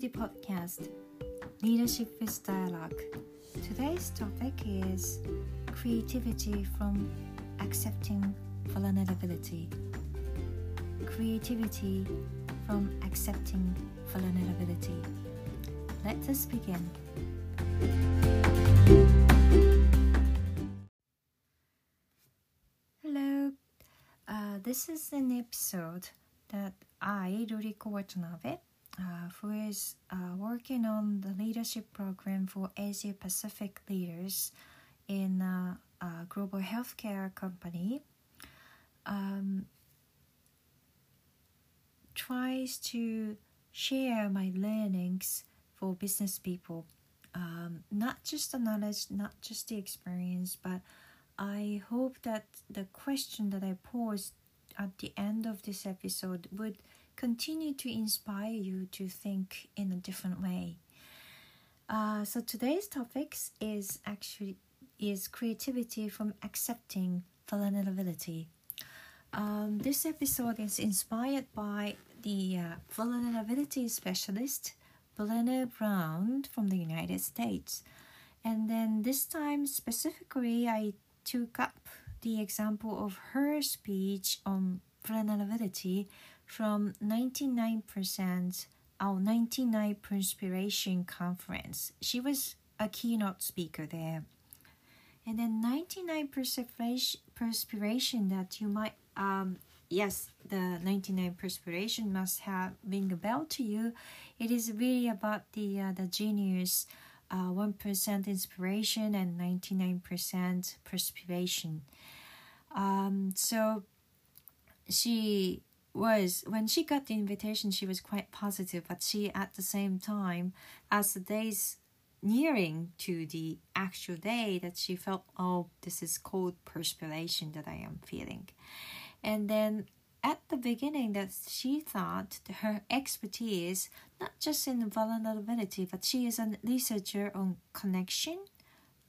the podcast Leadership with Dialogue. Today's topic is creativity from accepting vulnerability. Creativity from accepting vulnerability. Let us begin. Hello, uh, this is an episode that I, Ruriko Watanabe, uh, who is uh, working on the leadership program for Asia Pacific leaders in a, a global healthcare company, um, tries to share my learnings for business people. Um, not just the knowledge, not just the experience, but I hope that the question that I posed at the end of this episode would continue to inspire you to think in a different way. Uh, so today's topics is actually is creativity from accepting vulnerability. Um, this episode is inspired by the uh, vulnerability specialist Brené Brown from the United States. And then this time specifically, I took up the example of her speech on vulnerability from 99% our 99 Perspiration Conference. She was a keynote speaker there. And then 99 Perspiration that you might, um, yes, the 99 Perspiration must have ring a bell to you. It is really about the, uh, the genius uh, 1% inspiration and 99% perspiration. Um, so she was when she got the invitation she was quite positive but she at the same time as the days nearing to the actual day that she felt oh this is cold perspiration that i am feeling. And then at the beginning that she thought her expertise not just in vulnerability but she is a researcher on connection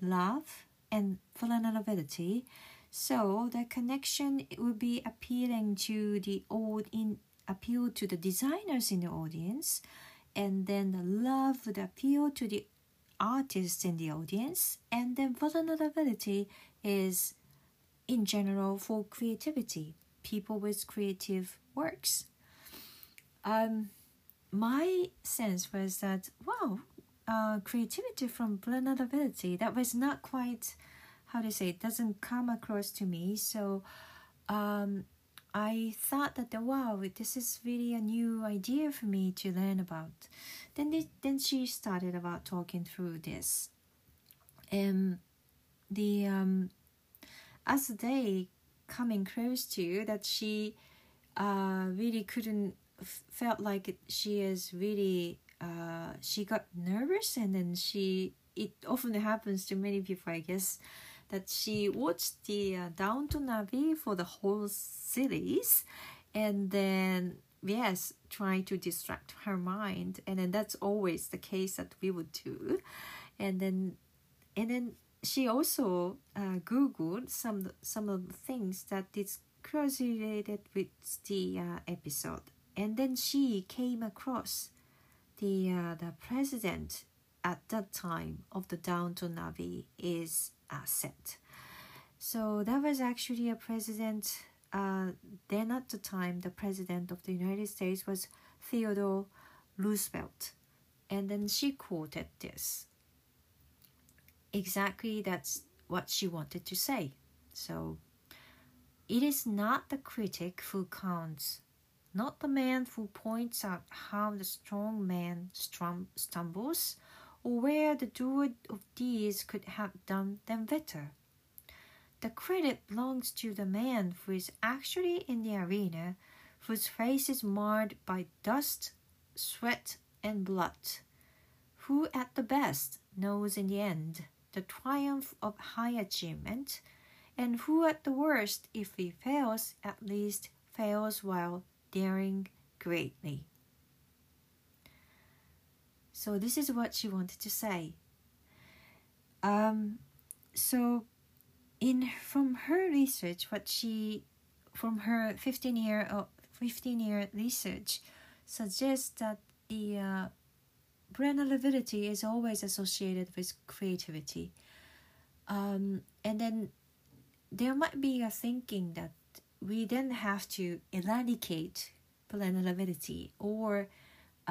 love and vulnerability so the connection would be appealing to the old in appeal to the designers in the audience, and then the love would appeal to the artists in the audience, and then vulnerability is in general for creativity, people with creative works. Um, my sense was that wow, uh, creativity from vulnerability that was not quite how to say it doesn't come across to me. So um, i thought that wow this is really a new idea for me to learn about. Then they, then she started about talking through this. And the um, as the day coming close to that she uh, really couldn't felt like she is really uh, she got nervous and then she it often happens to many people i guess that she watched the uh, Downton Abbey for the whole series, and then yes, trying to distract her mind, and then that's always the case that we would do, and then and then she also uh, googled some some of the things that is related with the uh, episode, and then she came across the uh, the president at that time of the Downton Abbey is asset. So that was actually a president. Uh, then at the time, the president of the United States was Theodore Roosevelt, and then she quoted this. Exactly, that's what she wanted to say. So, it is not the critic who counts, not the man who points out how the strong man strum- stumbles or where the doer of deeds could have done them better. The credit belongs to the man who is actually in the arena, whose face is marred by dust, sweat, and blood, who at the best knows in the end the triumph of high achievement, and who at the worst, if he fails, at least fails while daring greatly. So this is what she wanted to say. Um, so in from her research, what she from her 15 year uh, 15 year research suggests that the uh, vulnerability is always associated with creativity. Um, and then there might be a thinking that we then have to eradicate vulnerability or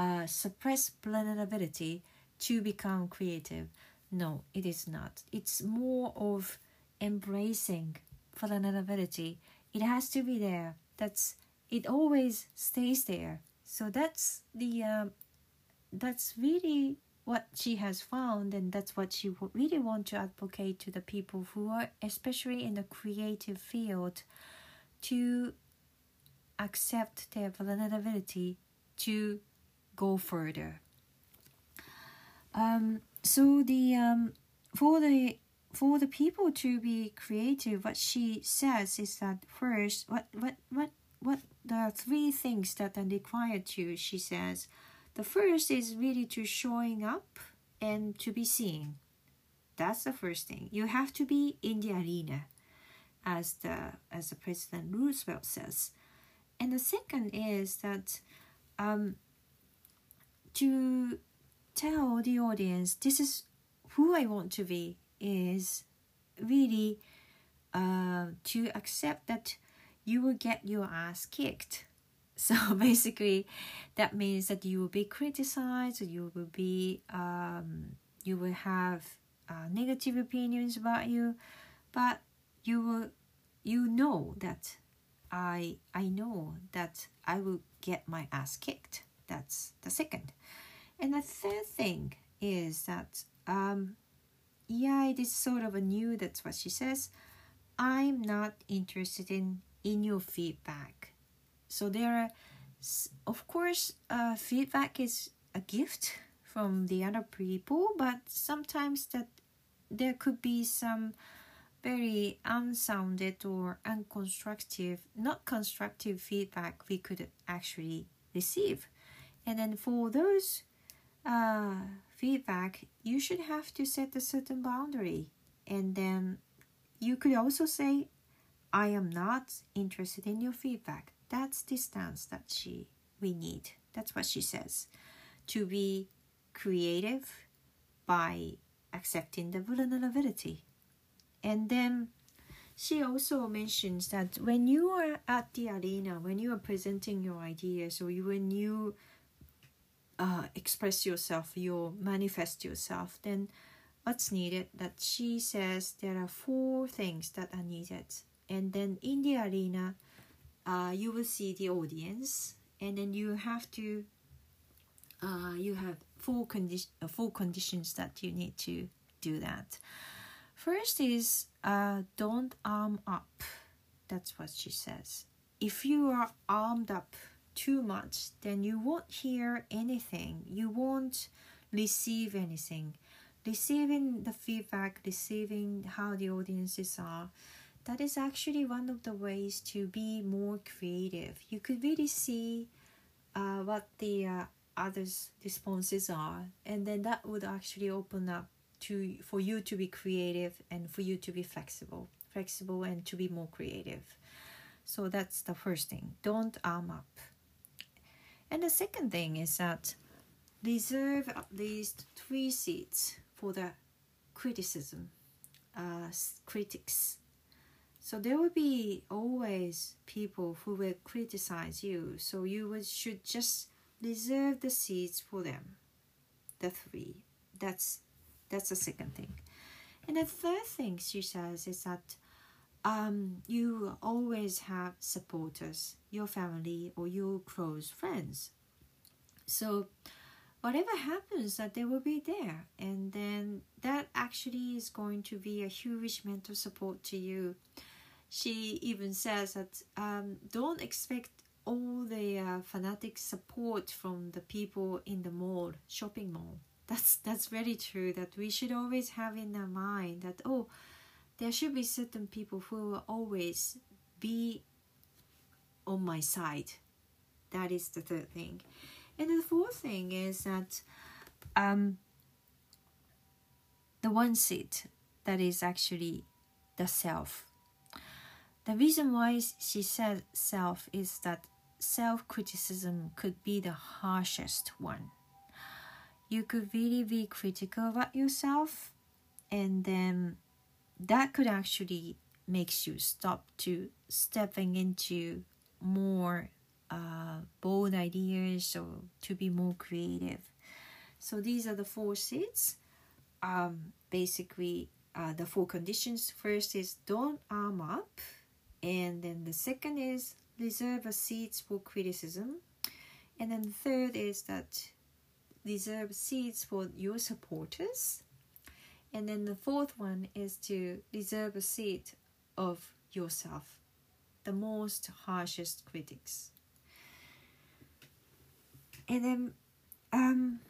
uh, suppress vulnerability to become creative. No, it is not. It's more of embracing vulnerability. It has to be there. That's it. Always stays there. So that's the uh, that's really what she has found, and that's what she really want to advocate to the people who are, especially in the creative field, to accept their vulnerability to go further. Um, so the um, for the for the people to be creative, what she says is that first, what what what what the three things that are required to she says, the first is really to showing up and to be seen. That's the first thing. You have to be in the arena, as the as the President Roosevelt says, and the second is that um, to tell the audience this is who I want to be is really uh, to accept that you will get your ass kicked. So basically, that means that you will be criticized, you will be, um, you will have uh, negative opinions about you, but you will, you know that I, I know that I will get my ass kicked. That's the second. And the third thing is that, um, yeah, it is sort of a new, that's what she says. I'm not interested in, in your feedback. So there are, of course, uh, feedback is a gift from the other people, but sometimes that there could be some very unsounded or unconstructive, not constructive feedback we could actually receive. And then for those uh, feedback, you should have to set a certain boundary. And then you could also say, I am not interested in your feedback. That's the stance that she we need. That's what she says. To be creative by accepting the vulnerability. And then she also mentions that when you are at the arena, when you are presenting your ideas, or when you uh, express yourself, you manifest yourself, then what's needed? That she says there are four things that are needed. And then in the arena, uh, you will see the audience, and then you have to, uh, you have four, condi- uh, four conditions that you need to do that. First is uh, don't arm up. That's what she says. If you are armed up too much, then you won't hear anything. You won't receive anything. Receiving the feedback, receiving how the audiences are, that is actually one of the ways to be more creative. You could really see uh, what the uh, others' responses are, and then that would actually open up to for you to be creative and for you to be flexible, flexible and to be more creative. So that's the first thing. Don't arm up. And the second thing is that reserve at least three seats for the criticism, uh, critics. So there will be always people who will criticize you. So you would, should just reserve the seats for them. The three. That's that's the second thing. And the third thing she says is that um, you always have supporters, your family or your close friends. So whatever happens that they will be there. And then that actually is going to be a huge mental support to you. She even says that um, don't expect all the uh, fanatic support from the people in the mall shopping mall. That's that's very true that we should always have in our mind that oh there should be certain people who will always be on my side. That is the third thing. And the fourth thing is that um, the one seat that is actually the self. The reason why she said self is that self criticism could be the harshest one. you could really be critical about yourself and then that could actually makes you stop to stepping into more uh, bold ideas or to be more creative. So these are the four seeds um, basically uh, the four conditions. First is don't arm up. And then the second is reserve a seats for criticism. And then the third is that reserve seats for your supporters and then the fourth one is to reserve a seat of yourself the most harshest critics. And then um,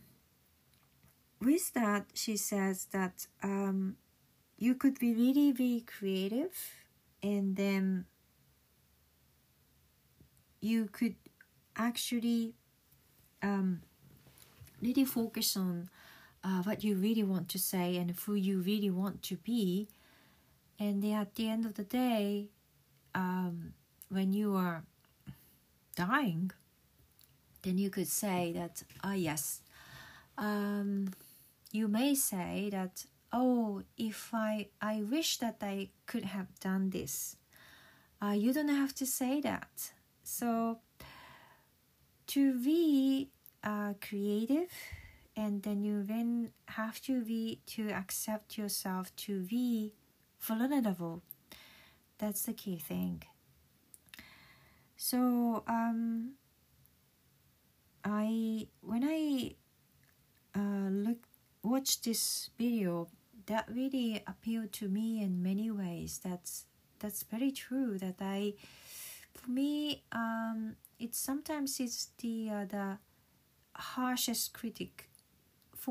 with that she says that um, you could be really be creative and then you could actually um, really focus on uh, what you really want to say and who you really want to be. And then at the end of the day um, when you are dying then you could say that ah yes. Um, you may say that oh if i i wish that i could have done this. Uh, you don't have to say that. So to be uh, creative and then you then have to be to accept yourself to be vulnerable. That's the key thing. So um i when i uh, look watch this video that really appealed to me in many ways. That's that's very true that i for me um it sometimes it's the uh, the harshest critic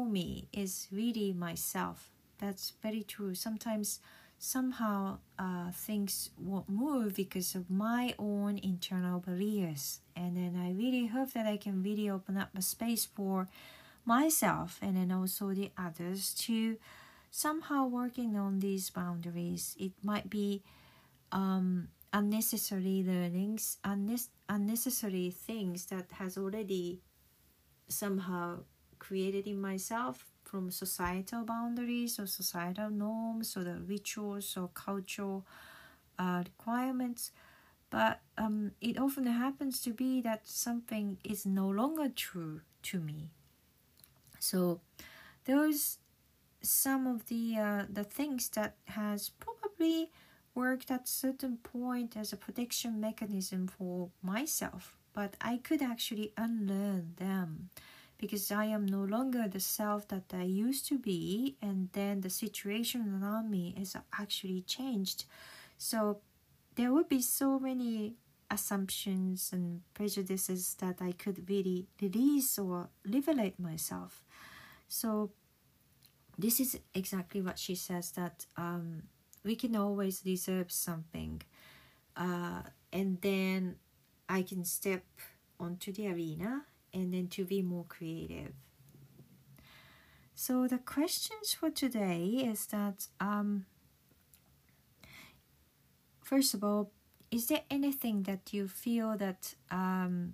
me is really myself. That's very true. Sometimes somehow uh, things won't move because of my own internal barriers. And then i really hope that i can really open up a space for myself and then also the others to somehow working on these boundaries. It might be um, unnecessary learnings, unne- unnecessary things that has already somehow created in myself from societal boundaries or societal norms or the rituals or cultural uh, requirements. But um, it often happens to be that something is no longer true to me. So those some of the uh, the things that has probably worked at certain point as a protection mechanism for myself but i could actually unlearn them because i am no longer the self that i used to be and then the situation around me is actually changed. So there would be so many assumptions and prejudices that i could really release or liberate myself. So this is exactly what she says that um, we can always reserve something uh, and then i can step onto the arena and then to be more creative so the questions for today is that um, first of all is there anything that you feel that um,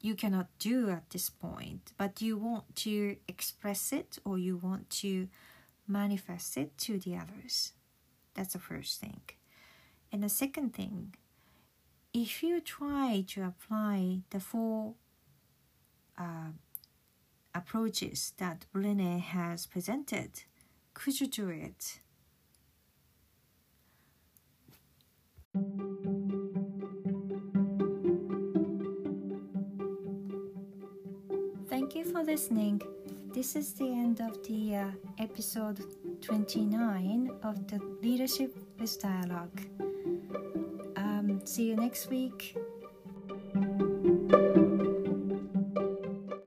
you cannot do at this point, but you want to express it or you want to manifest it to the others. That's the first thing. And the second thing, if you try to apply the four uh, approaches that Brené has presented, could you do it? Thank you for listening. This is the end of the uh, episode 29 of the Leadership with Dialogue. Um, see you next week.